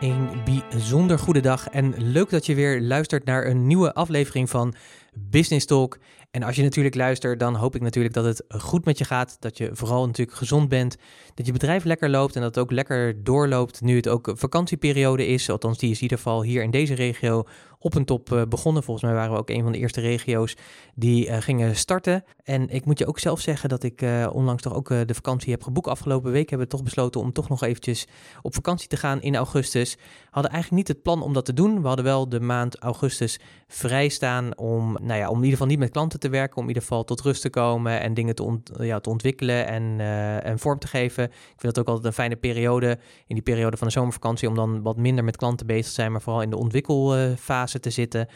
Een bijzonder goede dag en leuk dat je weer luistert naar een nieuwe aflevering van Business Talk. En als je natuurlijk luistert, dan hoop ik natuurlijk dat het goed met je gaat. Dat je vooral natuurlijk gezond bent. Dat je bedrijf lekker loopt en dat het ook lekker doorloopt nu het ook vakantieperiode is. Althans, die is in ieder geval hier in deze regio op een top eh, begonnen. Volgens mij waren we ook een van de eerste regio's die uh, gingen starten. En ik moet je ook zelf zeggen dat ik uh, onlangs toch ook de vakantie heb geboekt. Afgelopen week hebben we toch besloten om toch nog eventjes op vakantie te gaan in augustus. We hadden eigenlijk niet het plan om dat te doen. We hadden wel de maand augustus vrij staan om, nou ja, om in ieder geval niet met klanten te werken. Om in ieder geval tot rust te komen en dingen te, ont ja, te ontwikkelen en, en vorm te geven. Ik vind dat ook altijd een fijne periode in die periode van de zomervakantie om dan wat minder met klanten bezig te zijn, maar vooral in de ontwikkelfase te zitten.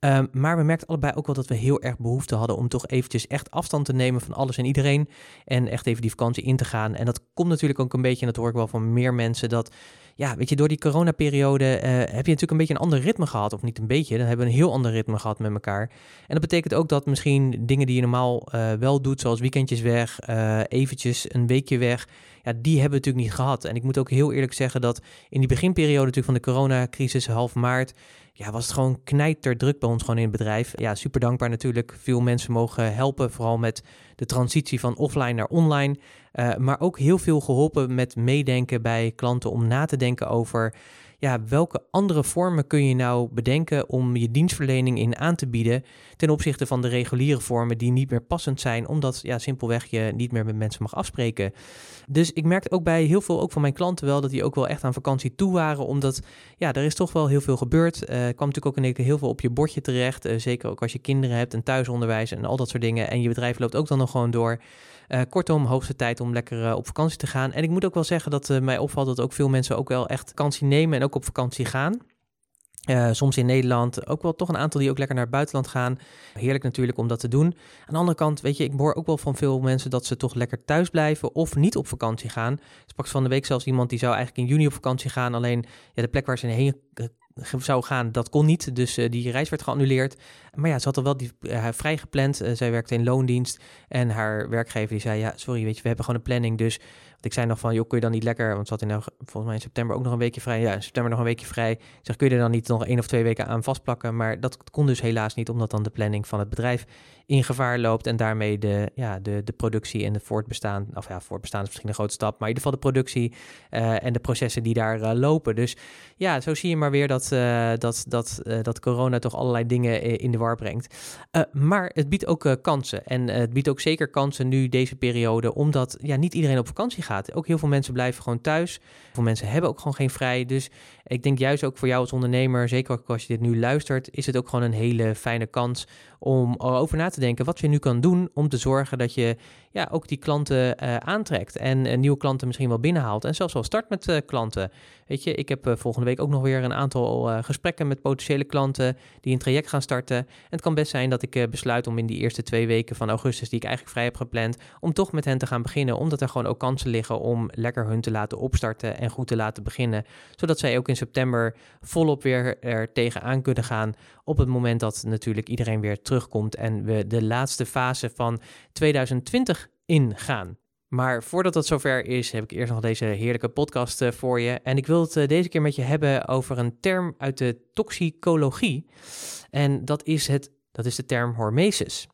Um, maar we merkten allebei ook wel dat we heel erg behoefte hadden om toch eventjes echt afstand te nemen van alles en iedereen. En echt even die vakantie in te gaan. En dat komt natuurlijk ook een beetje, en dat hoor ik wel van meer mensen, dat ja, weet je, door die coronaperiode uh, heb je natuurlijk een beetje een ander ritme gehad. Of niet een beetje, dan hebben we een heel ander ritme gehad met elkaar. En dat betekent ook dat misschien dingen die je normaal uh, wel doet, zoals weekendjes weg, uh, eventjes een weekje weg, ja, die hebben we natuurlijk niet gehad. En ik moet ook heel eerlijk zeggen dat in die beginperiode natuurlijk van de coronacrisis, half maart, ja, was het gewoon knijter druk bij ons gewoon in het bedrijf. Ja, super dankbaar natuurlijk. Veel mensen mogen helpen, vooral met de transitie van offline naar online. Uh, maar ook heel veel geholpen met meedenken bij klanten om na te denken over ja, welke andere vormen kun je nou bedenken om je dienstverlening in aan te bieden ten opzichte van de reguliere vormen die niet meer passend zijn, omdat ja, simpelweg je niet meer met mensen mag afspreken. Dus ik merkte ook bij heel veel ook van mijn klanten wel dat die ook wel echt aan vakantie toe waren, omdat ja, er is toch wel heel veel gebeurd. Uh, kwam natuurlijk ook in heel veel op je bordje terecht, uh, zeker ook als je kinderen hebt en thuisonderwijs en al dat soort dingen en je bedrijf loopt ook dan nog gewoon door. Uh, kortom, hoogste tijd om lekker op vakantie te gaan. En ik moet ook wel zeggen dat mij opvalt dat ook veel mensen ook wel echt vakantie nemen en ook op vakantie gaan. Uh, soms in Nederland ook wel toch een aantal die ook lekker naar het buitenland gaan. Heerlijk natuurlijk om dat te doen. Aan de andere kant, weet je, ik hoor ook wel van veel mensen dat ze toch lekker thuis blijven of niet op vakantie gaan. Sprak van de week zelfs iemand die zou eigenlijk in juni op vakantie gaan. Alleen ja, de plek waar ze heen zou gaan, dat kon niet. Dus uh, die reis werd geannuleerd. Maar ja, ze had al wel die, uh, vrij gepland. Zij werkte in loondienst. En haar werkgever die zei, ja, sorry, weet je, we hebben gewoon een planning. Dus want ik zei nog van, joh, kun je dan niet lekker... Want had in, volgens mij in september ook nog een weekje vrij. Ja, in september nog een weekje vrij. Ik zeg, kun je er dan niet nog één of twee weken aan vastplakken? Maar dat kon dus helaas niet, omdat dan de planning van het bedrijf in gevaar loopt. En daarmee de, ja, de, de productie en de voortbestaan... Of ja, voortbestaan is misschien een grote stap. Maar in ieder geval de productie en de processen die daar lopen. Dus ja, zo zie je maar weer dat, dat, dat, dat corona toch allerlei dingen in de war brengt. Maar het biedt ook kansen. En het biedt ook zeker kansen nu deze periode, omdat ja, niet iedereen op vakantie gaat. Ook heel veel mensen blijven gewoon thuis. Veel mensen hebben ook gewoon geen vrij. Dus ik denk juist ook voor jou als ondernemer, zeker ook als je dit nu luistert, is het ook gewoon een hele fijne kans om over na te denken wat je nu kan doen om te zorgen dat je ja, ook die klanten uh, aantrekt en uh, nieuwe klanten misschien wel binnenhaalt. En zelfs wel start met uh, klanten. Weet je, ik heb volgende week ook nog weer een aantal gesprekken met potentiële klanten die een traject gaan starten. En het kan best zijn dat ik besluit om in die eerste twee weken van augustus, die ik eigenlijk vrij heb gepland, om toch met hen te gaan beginnen. Omdat er gewoon ook kansen liggen om lekker hun te laten opstarten en goed te laten beginnen. Zodat zij ook in september volop weer er tegenaan kunnen gaan. Op het moment dat natuurlijk iedereen weer terugkomt en we de laatste fase van 2020 ingaan. Maar voordat dat zover is, heb ik eerst nog deze heerlijke podcast uh, voor je. En ik wil het uh, deze keer met je hebben over een term uit de toxicologie. En dat is, het, dat is de term hormesis.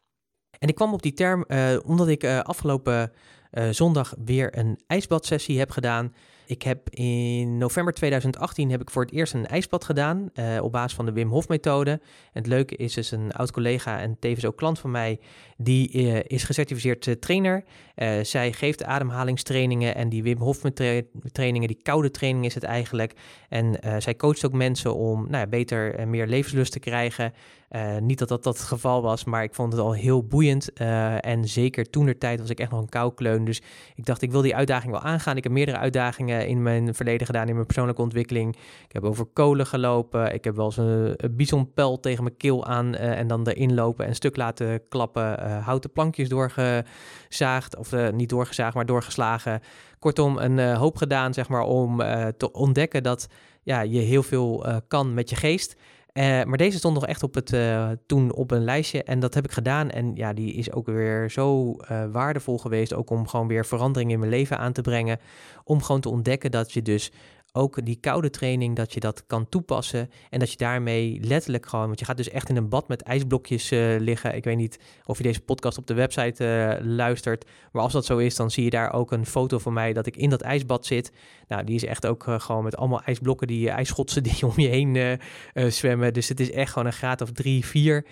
En ik kwam op die term uh, omdat ik afgelopen zondag weer een ijsbadsessie heb gedaan. Ik heb in november 2018 heb ik voor het eerst een ijsbad gedaan uh, op basis van de Wim Hof methode. Het leuke is dus een oud collega en tevens ook klant van mij, die uh, is gecertificeerd uh, trainer. zij geeft ademhalingstrainingen en die Wim Hof trainingen, die koude training is het eigenlijk. En zij coacht ook mensen om nou beter en meer levenslust te krijgen. Uh, niet dat dat, dat het geval was, maar ik vond het al heel boeiend. Uh, en zeker toen de tijd was ik echt nog een koukleun. Dus ik dacht, ik wil die uitdaging wel aangaan. Ik heb meerdere uitdagingen in mijn verleden gedaan in mijn persoonlijke ontwikkeling. Ik heb over kolen gelopen. Ik heb wel eens een, een tegen mijn keel aan uh, en dan erin lopen en stuk laten klappen. houten plankjes doorgezaagd, of niet doorgezaagd, maar doorgeslagen. Kortom, een hoop gedaan, zeg maar, om te ontdekken dat ja, je heel veel kan met je geest. Uh, maar deze stond nog echt op het, uh, toen op een lijstje en dat heb ik gedaan. En ja, die is ook weer zo uh, waardevol geweest, ook om gewoon weer verandering in mijn leven aan te brengen. Om gewoon te ontdekken dat je dus ook die koude training, dat je dat kan toepassen. En dat je daarmee letterlijk gewoon, want je gaat dus echt in een bad met ijsblokjes uh, liggen. Ik weet niet of je deze podcast op de website uh, luistert. Maar als dat zo is, dan zie je daar ook een foto van mij dat ik in dat ijsbad zit. Nou, die is echt ook uh, gewoon met allemaal ijsblokken, die ijsschotsen die om je heen zwemmen. Dus het is echt gewoon een graad of drie, vier.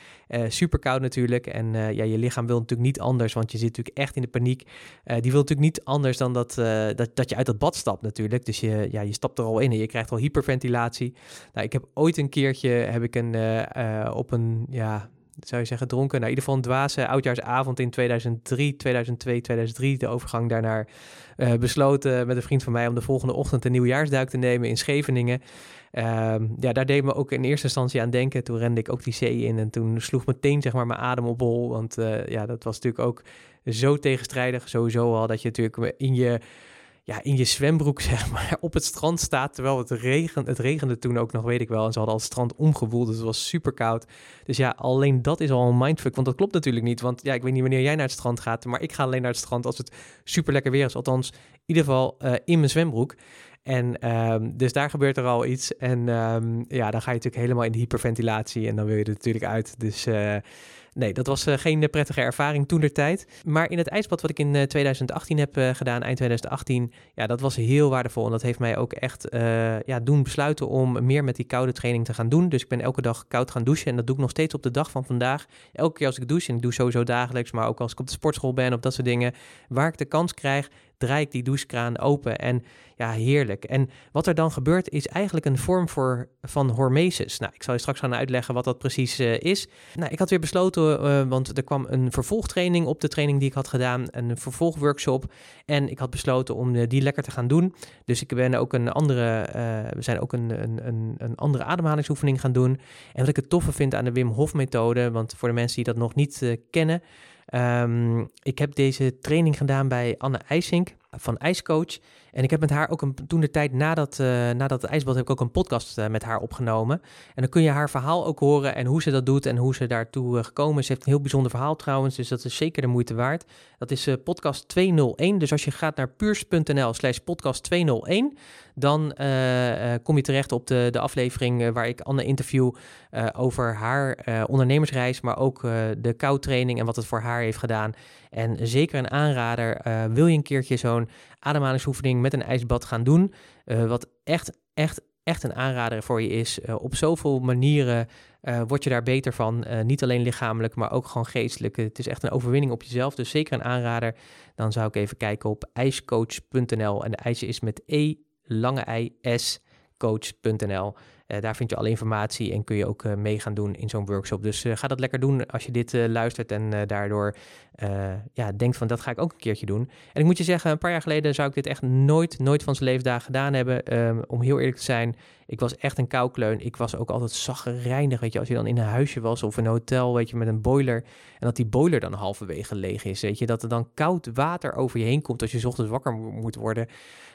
super koud natuurlijk. En ja, je lichaam wil natuurlijk niet anders, want je zit natuurlijk echt in de paniek. die wil natuurlijk niet anders dan dat, dat, dat je uit dat bad stapt natuurlijk. Dus je, ja, je stapt er al in je krijgt al hyperventilatie. Nou, ik heb ooit een keertje heb ik een, uh, uh, op een, ja, zou je zeggen, dronken. Nou, in ieder geval een dwaze oudjaarsavond in 2003, 2002, 2003. De overgang daarnaar uh, besloten met een vriend van mij om de volgende ochtend een nieuwjaarsduik te nemen in Scheveningen. Ehm, ja, daar deed me ook in eerste instantie aan denken. Toen rende ik ook die zee in en toen sloeg meteen zeg maar mijn adem op bol. Want ja, dat was natuurlijk ook zo tegenstrijdig sowieso al dat je natuurlijk in je ja, in je zwembroek, zeg maar, op het strand staat. Terwijl het, regen, het regende toen ook nog, weet ik wel. En ze hadden al het strand omgewoeld, dus het was super koud. Dus ja, alleen dat is al een mindfuck. Want dat klopt natuurlijk niet. Want ja, ik weet niet wanneer jij naar het strand gaat. Maar ik ga alleen naar het strand als het super lekker weer is. Althans, in ieder geval uh, in mijn zwembroek. En um, dus daar gebeurt er al iets. En um, ja, dan ga je natuurlijk helemaal in de hyperventilatie. En dan wil je er natuurlijk uit. Dus... Uh, nee, dat was uh, geen prettige ervaring toen der tijd. Maar in het ijsbad wat ik in uh, 2018 heb uh, gedaan, eind 2018, ja, dat was heel waardevol. En dat heeft mij ook echt ja, doen besluiten om meer met die koude training te gaan doen. Dus ik ben elke dag koud gaan douchen. En dat doe ik nog steeds op de dag van vandaag. Elke keer als ik douche, en ik doe sowieso dagelijks, maar ook als ik op de sportschool ben of dat soort dingen, waar ik de kans krijg, draai ik die douchekraan open en ja, heerlijk. En wat er dan gebeurt is eigenlijk een vorm voor, van hormesis. Nou, ik zal je straks gaan uitleggen wat dat precies is. Nou, ik had weer besloten, uh, want er kwam een vervolgtraining op de training die ik had gedaan, een vervolgworkshop. En ik had besloten om uh, die lekker te gaan doen. Dus ik ben ook een andere, we zijn ook een, een, een, een, andere ademhalingsoefening gaan doen. En wat ik het toffe vind aan de Wim Hof methode, want voor de mensen die dat nog niet kennen, Um, ik heb deze training gedaan bij Anne IJsink van IJscoach. En ik heb met haar ook een, toen de tijd nadat, uh, nadat het ijsbad heb ik ook een podcast uh, met haar opgenomen. En dan kun je haar verhaal ook horen en hoe ze dat doet en hoe ze daartoe uh, gekomen is. Ze heeft een heel bijzonder verhaal trouwens, dus dat is zeker de moeite waard. Dat is podcast 201. Dus als je gaat naar puurs.nl slash podcast 201, dan kom je terecht op de, de aflevering waar ik Anne interview over haar ondernemersreis, maar ook de koudtraining en wat het voor haar heeft gedaan. En zeker een aanrader, wil je een keertje zo'n ademhalingsoefening met een ijsbad gaan doen. Uh, wat echt, echt, echt een aanrader voor je is. Uh, op zoveel manieren uh, word je daar beter van. niet alleen lichamelijk, maar ook gewoon geestelijk. Het is echt een overwinning op jezelf. Dus zeker een aanrader. Dan zou ik even kijken op ijscoach.nl. En de ijsje is met E, lange I, S, coach.nl. Uh, daar vind je alle informatie en kun je ook uh, mee gaan doen in zo'n workshop. Dus uh, ga dat lekker doen als je dit luistert en daardoor ja, denkt van dat ga ik ook een keertje doen. En ik moet je zeggen, een paar jaar geleden zou ik dit echt nooit, nooit van zijn leefdagen gedaan hebben. Um, om heel eerlijk te zijn, ik was echt een koukleun. Ik was ook altijd zaggerijnig, weet je. Als je dan in een huisje was of een hotel, weet je, met een boiler. En dat die boiler dan halverwege leeg is, weet je. Dat er dan koud water over je heen komt als je ochtends wakker moet worden.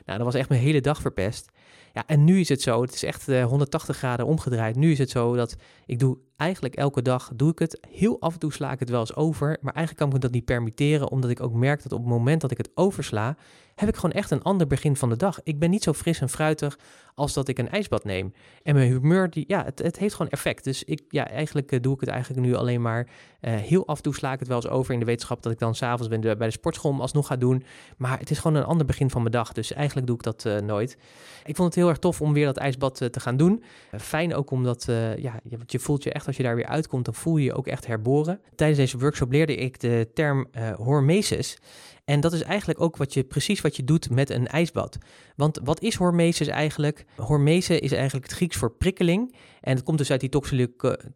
Nou, dat was echt mijn hele dag verpest. Ja, en nu is het zo, het is echt uh, 180 graden omgedraaid. Nu is het zo dat ik doe eigenlijk elke dag doe ik het. Heel af en toe sla ik het wel eens over, maar eigenlijk kan ik me dat niet permitteren, omdat ik ook merk dat op het moment dat ik het oversla, heb ik gewoon echt een ander begin van de dag. Ik ben niet zo fris en fruitig als dat ik een ijsbad neem. En mijn humeur, die, ja, het, het heeft gewoon effect. Dus ik, ja, eigenlijk eh, doe ik het eigenlijk nu alleen maar. Uh, heel af en toe sla ik het wel eens over in de wetenschap dat ik dan s'avonds ben bij de sportschool alsnog ga doen. Maar het is gewoon een ander begin van mijn dag. Dus eigenlijk doe ik dat uh, nooit. Ik vond het heel erg tof om weer dat ijsbad te gaan doen. fijn ook omdat, ja, je, je voelt je echt als je daar weer uitkomt, dan voel je je ook echt herboren. Tijdens deze workshop leerde ik de term hormesis. En dat is eigenlijk ook wat je, precies wat je doet met een ijsbad. Want wat is hormesis eigenlijk? Hormese is eigenlijk het Grieks voor prikkeling. En het komt dus uit die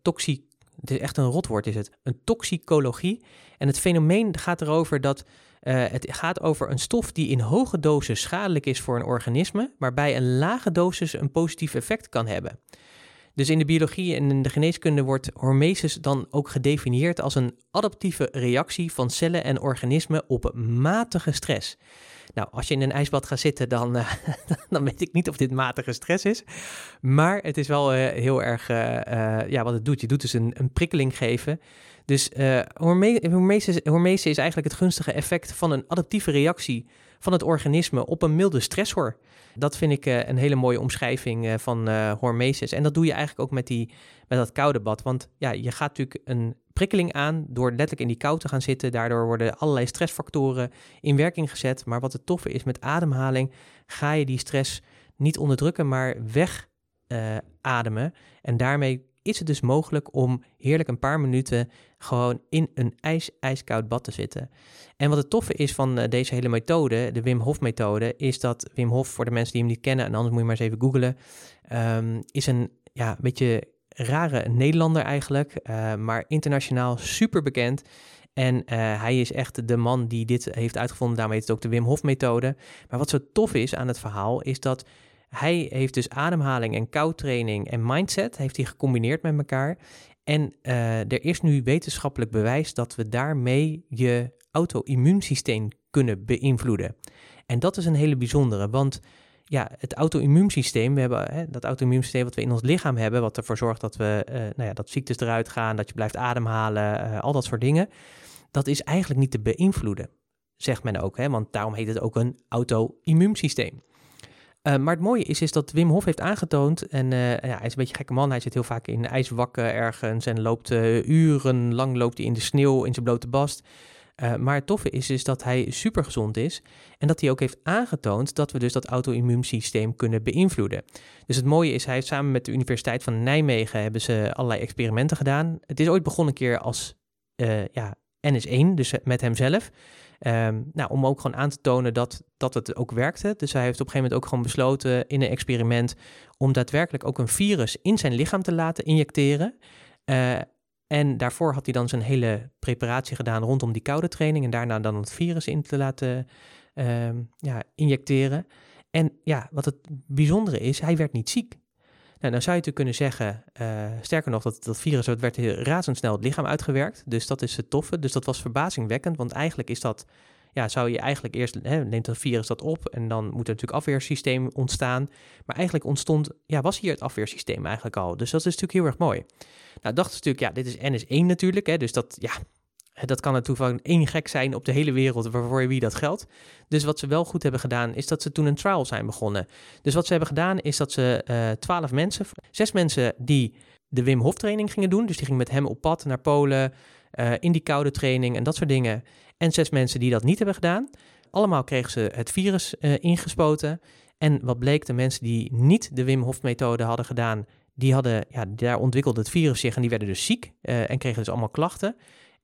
toxie, het is echt een rotwoord is het, een toxicologie. En het fenomeen gaat erover dat uh, het gaat over een stof die in hoge dosis schadelijk is voor een organisme, maar bij een lage dosis een positief effect kan hebben. Dus in de biologie en in de geneeskunde wordt hormesis dan ook gedefinieerd als een adaptieve reactie van cellen en organismen op matige stress. Nou, als je in een ijsbad gaat zitten, dan, uh, dan weet ik niet of dit matige stress is. Maar het is wel uh, heel erg, uh, ja, wat het doet. Je doet dus een, een prikkeling geven. Dus hormesis, hormesis is eigenlijk het gunstige effect van een adaptieve reactie van het organisme op een milde stressor. Dat vind ik uh, een hele mooie omschrijving uh, van uh, hormesis. En dat doe je eigenlijk ook met, die, met dat koude bad. Want ja, je gaat natuurlijk een prikkeling aan door letterlijk in die kou te gaan zitten. Daardoor worden allerlei stressfactoren in werking gezet. Maar wat het toffe is met ademhaling, ga je die stress niet onderdrukken, maar wegademen. en daarmee is het dus mogelijk om heerlijk een paar minuten gewoon in een ijs, ijskoud bad te zitten. En wat het toffe is van eh, deze hele methode, de Wim Hof methode, is dat Wim Hof, voor de mensen die hem niet kennen, en anders moet je maar eens even googlen, um, is een ja, beetje rare Nederlander eigenlijk, uh, maar internationaal super bekend. En uh, hij is echt de man die dit heeft uitgevonden. Daarmee is het ook de Wim Hof methode. Maar wat zo tof is aan het verhaal, is dat hij heeft dus ademhaling en koudtraining en mindset heeft hij gecombineerd met elkaar. En uh, er is nu wetenschappelijk bewijs dat we daarmee je auto-immuunsysteem kunnen beïnvloeden. En dat is een hele bijzondere, want ja, het auto-immuunsysteem, we hebben hè, dat auto-immuunsysteem wat we in ons lichaam hebben, wat ervoor zorgt dat we, uh, nou ja, dat ziektes eruit gaan, dat je blijft ademhalen, uh, al dat soort dingen. Dat is eigenlijk niet te beïnvloeden, zegt men ook, hè, want daarom heet het ook een auto-immuunsysteem. Uh, maar het mooie is, is dat Wim Hof heeft aangetoond, en uh, ja, hij is een beetje een gekke man, hij zit heel vaak in ijswakken ergens en loopt uh, urenlang loopt hij in de sneeuw in zijn blote bast. maar het toffe is, is dat hij super gezond is en dat hij ook heeft aangetoond dat we dus dat auto-immuunsysteem kunnen beïnvloeden. Dus het mooie is, hij heeft samen met de Universiteit van Nijmegen hebben ze allerlei experimenten gedaan. Het is ooit begonnen een keer als ja, NS1, dus met hemzelf. Um, nou, om ook gewoon aan te tonen dat, dat het ook werkte. Dus hij heeft op een gegeven moment ook gewoon besloten in een experiment om daadwerkelijk ook een virus in zijn lichaam te laten injecteren. Uh, en daarvoor had hij dan zijn hele preparatie gedaan rondom die koude training en daarna dan het virus in te laten uh, ja, injecteren. En ja, wat het bijzondere is, hij werd niet ziek. Nou, dan zou je natuurlijk kunnen zeggen, uh, sterker nog, dat, dat virus dat werd razendsnel het lichaam uitgewerkt. Dus dat is het toffe. Dus dat was verbazingwekkend, want eigenlijk is dat, ja, zou je eigenlijk eerst, hè, neemt dat virus dat op en dan moet er natuurlijk afweersysteem ontstaan. Maar eigenlijk ontstond, ja, was hier het afweersysteem eigenlijk al. Dus dat is natuurlijk heel erg mooi. Nou, dachten ze natuurlijk, ja, dit is NS1 natuurlijk, hè, dus dat, ja, dat kan natuurlijk één gek zijn op de hele wereld waarvoor wie dat geldt. Dus wat ze wel goed hebben gedaan, is dat ze toen een trial zijn begonnen. Dus wat ze hebben gedaan, is dat ze uh, twaalf mensen, zes mensen die de Wim Hof training gingen doen. Dus die gingen met hem op pad naar Polen, uh, in die koude training en dat soort dingen. En zes mensen die dat niet hebben gedaan. Allemaal kregen ze het virus ingespoten. En wat bleek, de mensen die niet de Wim Hof methode hadden gedaan, die hadden, ja, daar ontwikkelde het virus zich en die werden dus ziek en kregen dus allemaal klachten.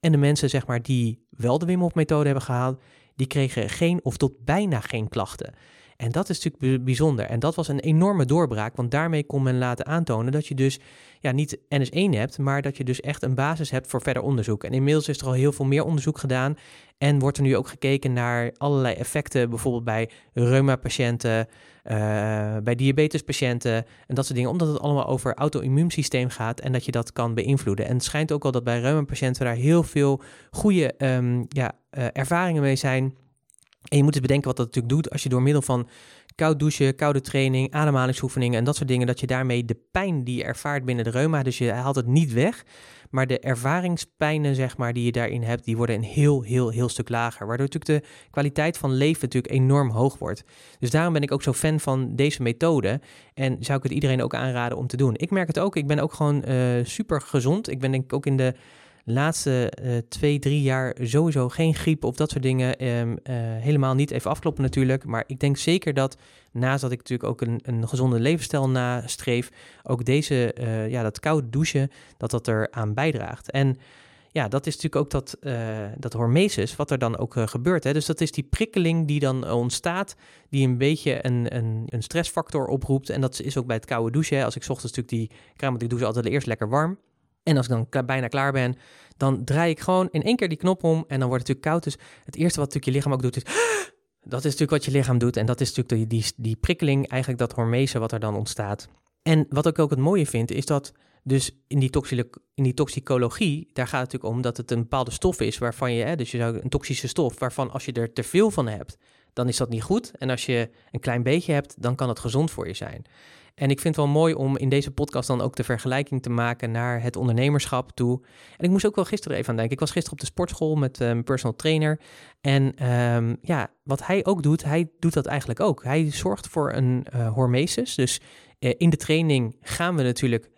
En de mensen zeg maar, die wel de Wim Hof methode hebben gehaald, die kregen geen of tot bijna geen klachten. En dat is natuurlijk bijzonder. En dat was een enorme doorbraak, want daarmee kon men laten aantonen dat je dus ja, niet NS1 hebt, maar dat je dus echt een basis hebt voor verder onderzoek. En inmiddels is er al heel veel meer onderzoek gedaan en wordt er nu ook gekeken naar allerlei effecten, bijvoorbeeld bij reuma-patiënten, uh, bij diabetespatiënten en dat soort dingen, omdat het allemaal over auto-immuunsysteem gaat en dat je dat kan beïnvloeden. En het schijnt ook al dat bij reuma-patiënten daar heel veel goede um, ja, uh, ervaringen mee zijn. En je moet eens bedenken wat dat natuurlijk doet als je door middel van koud douchen, koude training, ademhalingsoefeningen en dat soort dingen, dat je daarmee de pijn die je ervaart binnen de reuma, dus je haalt het niet weg, maar de ervaringspijnen, zeg maar, die je daarin hebt, die worden een heel, heel, heel stuk lager. Waardoor natuurlijk de kwaliteit van leven natuurlijk enorm hoog wordt. Dus daarom ben ik ook zo fan van deze methode. En zou ik het iedereen ook aanraden om te doen. Ik merk het ook. Ik ben ook gewoon uh, super gezond. Ik ben denk ik ook in de laatste uh, twee, drie jaar sowieso geen griep of dat soort dingen. Um, uh, helemaal niet. Even afkloppen natuurlijk. Maar ik denk zeker dat naast dat ik natuurlijk ook een, een gezonde levensstijl nastreef, ook deze, uh, ja, dat koude douchen, dat dat er aan bijdraagt. En ja, dat is natuurlijk ook dat, dat hormesis, wat er dan ook gebeurt. Hè? Dus dat is die prikkeling die dan ontstaat, die een beetje een, een, een stressfactor oproept. En dat is ook bij het koude douchen. Als ik ochtends natuurlijk die kraan, ik douche altijd eerst lekker warm. En als ik dan bijna klaar ben, dan draai ik gewoon in één keer die knop om en dan wordt het natuurlijk koud. Dus het eerste wat natuurlijk je lichaam ook doet is... Dat is natuurlijk wat je lichaam doet en dat is natuurlijk die, die, die prikkeling, eigenlijk dat hormese wat er dan ontstaat. En wat ik ook het mooie vind, is dat dus in die, in die toxicologie, daar gaat het natuurlijk om dat het een bepaalde stof is waarvan je, hè, dus je zou een toxische stof, waarvan als je er te veel van hebt, dan is dat niet goed. En als je een klein beetje hebt, dan kan het gezond voor je zijn. En ik vind het wel mooi om in deze podcast dan ook de vergelijking te maken naar het ondernemerschap toe. En ik moest ook wel gisteren even aan denken. Ik was gisteren op de sportschool met uh, mijn personal trainer. En um, ja, wat hij ook doet, hij doet dat eigenlijk ook. Hij zorgt voor een uh, hormesis. Dus uh, in de training gaan we natuurlijk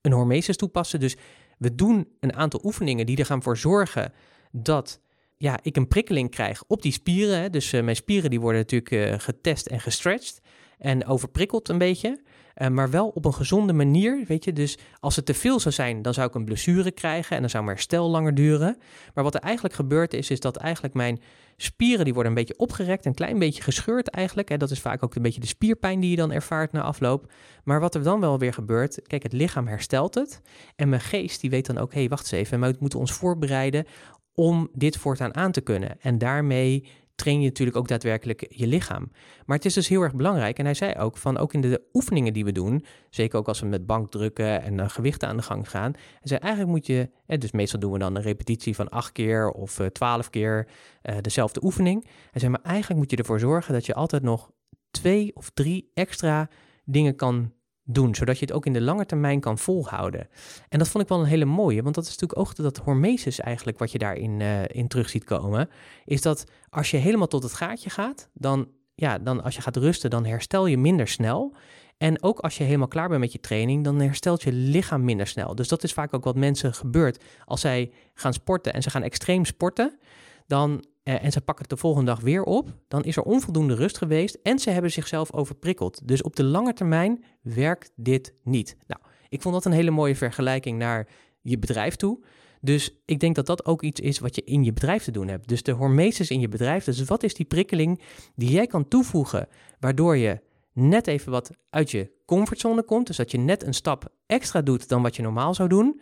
een hormesis toepassen. Dus we doen een aantal oefeningen die er gaan voor zorgen dat ja, ik een prikkeling krijg op die spieren. Dus mijn spieren die worden natuurlijk getest en gestretched en overprikkeld een beetje. Uh, maar wel op een gezonde manier, weet je. Dus als het te veel zou zijn, dan zou ik een blessure krijgen en dan zou mijn herstel langer duren. Maar wat er eigenlijk gebeurt is, is dat eigenlijk mijn spieren, die worden een beetje opgerekt, een klein beetje gescheurd eigenlijk. Hè. Dat is vaak ook een beetje de spierpijn die je dan ervaart na afloop. Maar wat er dan wel weer gebeurt, kijk, het lichaam herstelt het. En mijn geest, die weet dan ook, hé, hey, wacht eens even, we moeten ons voorbereiden om dit voortaan aan te kunnen. En daarmee train je natuurlijk ook daadwerkelijk je lichaam. Maar het is dus heel erg belangrijk. En hij zei ook van ook in de oefeningen die we doen, zeker ook als we met bankdrukken en uh, gewichten aan de gang gaan. Hij zei eigenlijk moet je, eh, dus meestal doen we dan een repetitie van acht keer of uh, twaalf keer uh, dezelfde oefening. Hij zei maar eigenlijk moet je ervoor zorgen dat je altijd nog twee of drie extra dingen kan doen, zodat je het ook in de lange termijn kan volhouden. En dat vond ik wel een hele mooie, want dat is natuurlijk ook dat hormesis eigenlijk wat je daarin uh, in terug ziet komen, is dat als je helemaal tot het gaatje gaat, dan, ja, dan als je gaat rusten, dan herstel je minder snel. En ook als je helemaal klaar bent met je training, dan herstelt je lichaam minder snel. Dus dat is vaak ook wat mensen gebeurt als zij gaan sporten en ze gaan extreem sporten. Dan uh, en ze pakken het de volgende dag weer op, dan is er onvoldoende rust geweest en ze hebben zichzelf overprikkeld. Dus op de lange termijn werkt dit niet. Nou, ik vond dat een hele mooie vergelijking naar je bedrijf toe. Dus ik denk dat dat ook iets is wat je in je bedrijf te doen hebt. Dus de hormesis in je bedrijf. Dus wat is die prikkeling die jij kan toevoegen, waardoor je net even wat uit je comfortzone komt. Dus dat je net een stap extra doet dan wat je normaal zou doen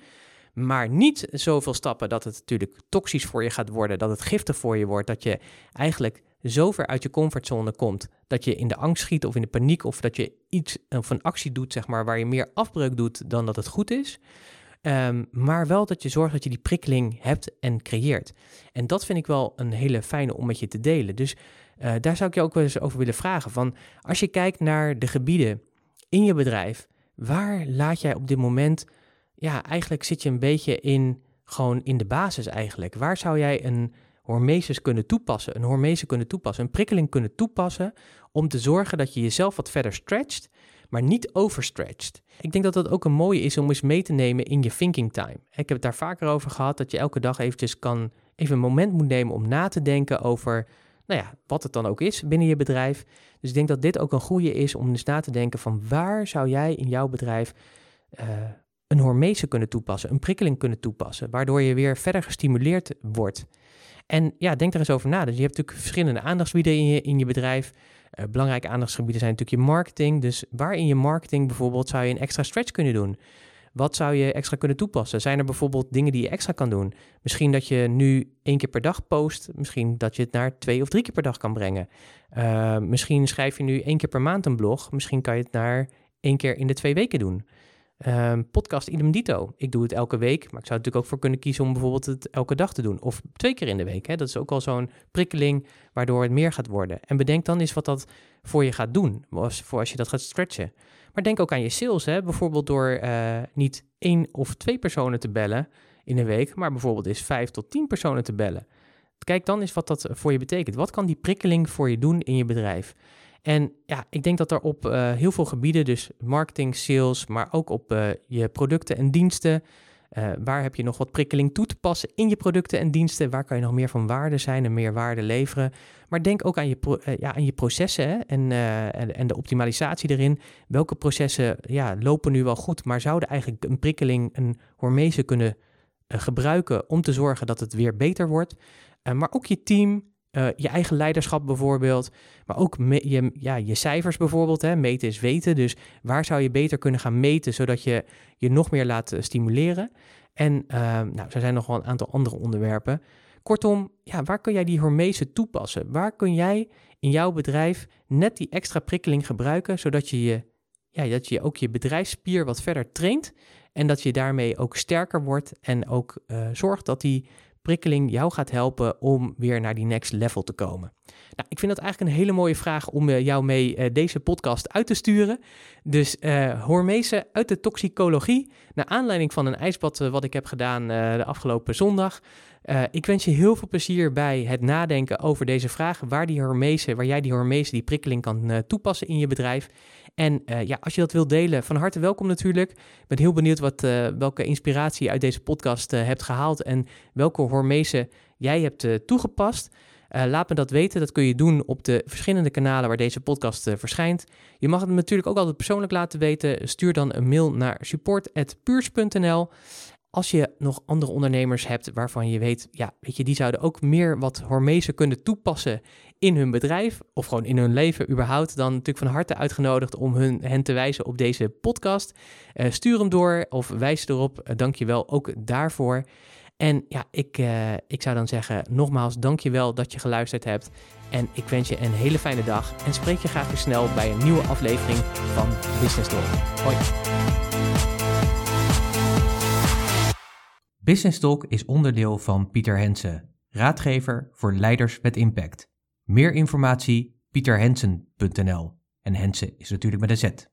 maar niet zoveel stappen dat het natuurlijk toxisch voor je gaat worden, dat het giftig voor je wordt, dat je eigenlijk zo ver uit je comfortzone komt dat je in de angst schiet of in de paniek of dat je iets of een actie doet, zeg maar, waar je meer afbreuk doet dan dat het goed is. Um, maar wel dat je zorgt dat je die prikkeling hebt en creëert. En dat vind ik wel een hele fijne om met je te delen. Dus uh, daar zou ik je ook wel eens over willen vragen. Van als je kijkt naar de gebieden in je bedrijf, waar laat jij op dit moment ja, eigenlijk zit je een beetje in, gewoon in de basis eigenlijk. Waar zou jij een hormesis kunnen toepassen, een hormese kunnen toepassen, een prikkeling kunnen toepassen om te zorgen dat je jezelf wat verder stretcht, maar niet overstretcht. Ik denk dat dat ook een mooie is om eens mee te nemen in je thinking time. Ik heb het daar vaker over gehad dat je elke dag eventjes kan, even een moment moet nemen om na te denken over, nou ja, wat het dan ook is binnen je bedrijf. Dus ik denk dat dit ook een goede is om eens na te denken van waar zou jij in jouw bedrijf uh, een hormese kunnen toepassen, een prikkeling kunnen toepassen, waardoor je weer verder gestimuleerd wordt. En ja, denk er eens over na. Dus je hebt natuurlijk verschillende aandachtsgebieden in je, in je bedrijf. Uh, belangrijke aandachtsgebieden zijn natuurlijk je marketing. Dus waar in je marketing bijvoorbeeld zou je een extra stretch kunnen doen? Wat zou je extra kunnen toepassen? Zijn er bijvoorbeeld dingen die je extra kan doen? Misschien dat je nu één keer per dag post. Misschien dat je het naar twee of drie keer per dag kan brengen. Uh, misschien schrijf je nu één keer per maand een blog. Misschien kan je het naar één keer in de twee weken doen. Ehm, podcast idem dito. Ik doe het elke week, maar ik zou er natuurlijk ook voor kunnen kiezen om bijvoorbeeld het elke dag te doen. Of twee keer in de week. Hè. Dat is ook al zo'n prikkeling waardoor het meer gaat worden. En bedenk dan eens wat dat voor je gaat doen, voor als je dat gaat stretchen. Maar denk ook aan je sales. Hè. Bijvoorbeeld door uh, niet één of twee personen te bellen in een week, maar bijvoorbeeld eens vijf tot tien personen te bellen. Kijk dan eens wat dat voor je betekent. Wat kan die prikkeling voor je doen in je bedrijf? En ja, ik denk dat er op uh, heel veel gebieden, dus marketing, sales, maar ook op uh, je producten en diensten, uh, waar heb je nog wat prikkeling toe te passen in je producten en diensten? Waar kan je nog meer van waarde zijn en meer waarde leveren? Maar denk ook aan je, ja, aan je processen hè? En, en, en, de optimalisatie erin. Welke processen ja, lopen nu wel goed, maar zouden eigenlijk een prikkeling, een hormese kunnen gebruiken om te zorgen dat het weer beter wordt? maar ook je team, uh, je eigen leiderschap bijvoorbeeld, maar ook je, ja, je cijfers bijvoorbeeld. Hè. Meten is weten, dus waar zou je beter kunnen gaan meten zodat je je nog meer laat uh, stimuleren? En uh, nou, er zijn nog wel een aantal andere onderwerpen. Kortom, ja, waar kun jij die hormese toepassen? Waar kun jij in jouw bedrijf net die extra prikkeling gebruiken, zodat je, je, ja, dat je ook je bedrijfsspier wat verder traint en dat je daarmee ook sterker wordt en ook uh, zorgt dat die prikkeling jou gaat helpen om weer naar die next level te komen? Nou, ik vind dat eigenlijk een hele mooie vraag om uh, jou mee uh, deze podcast uit te sturen. Dus uh, hormezen uit de toxicologie, naar aanleiding van een ijsbad wat ik heb gedaan de afgelopen zondag. ik wens je heel veel plezier bij het nadenken over deze vraag, waar, die hormezen, waar jij die hormezen, die prikkeling kan toepassen in je bedrijf. En uh, ja, als je dat wilt delen, van harte welkom natuurlijk. Ik ben heel benieuwd wat, uh, welke inspiratie je uit deze podcast uh, hebt gehaald en welke hormezen jij hebt toegepast. laat me dat weten. Dat kun je doen op de verschillende kanalen waar deze podcast verschijnt. Je mag het natuurlijk ook altijd persoonlijk laten weten. Stuur dan een mail naar support.puurs.nl. Als je nog andere ondernemers hebt waarvan je weet, ja, weet je, die zouden ook meer wat hormezen kunnen toepassen in hun bedrijf of gewoon in hun leven überhaupt, dan natuurlijk van harte uitgenodigd om hun, hen te wijzen op deze podcast. Uh, stuur hem door of wijs erop. Uh, dank je wel ook daarvoor. En ja, ik, uh, ik zou dan zeggen, nogmaals, dank je wel dat je geluisterd hebt. En ik wens je een hele fijne dag en spreek je graag weer snel bij een nieuwe aflevering van Business Talk. Hoi. Business Talk is onderdeel van Pieter Hensen, raadgever voor leiders met impact. Meer informatie pieterhensen.nl. En Hensen is natuurlijk met een Z.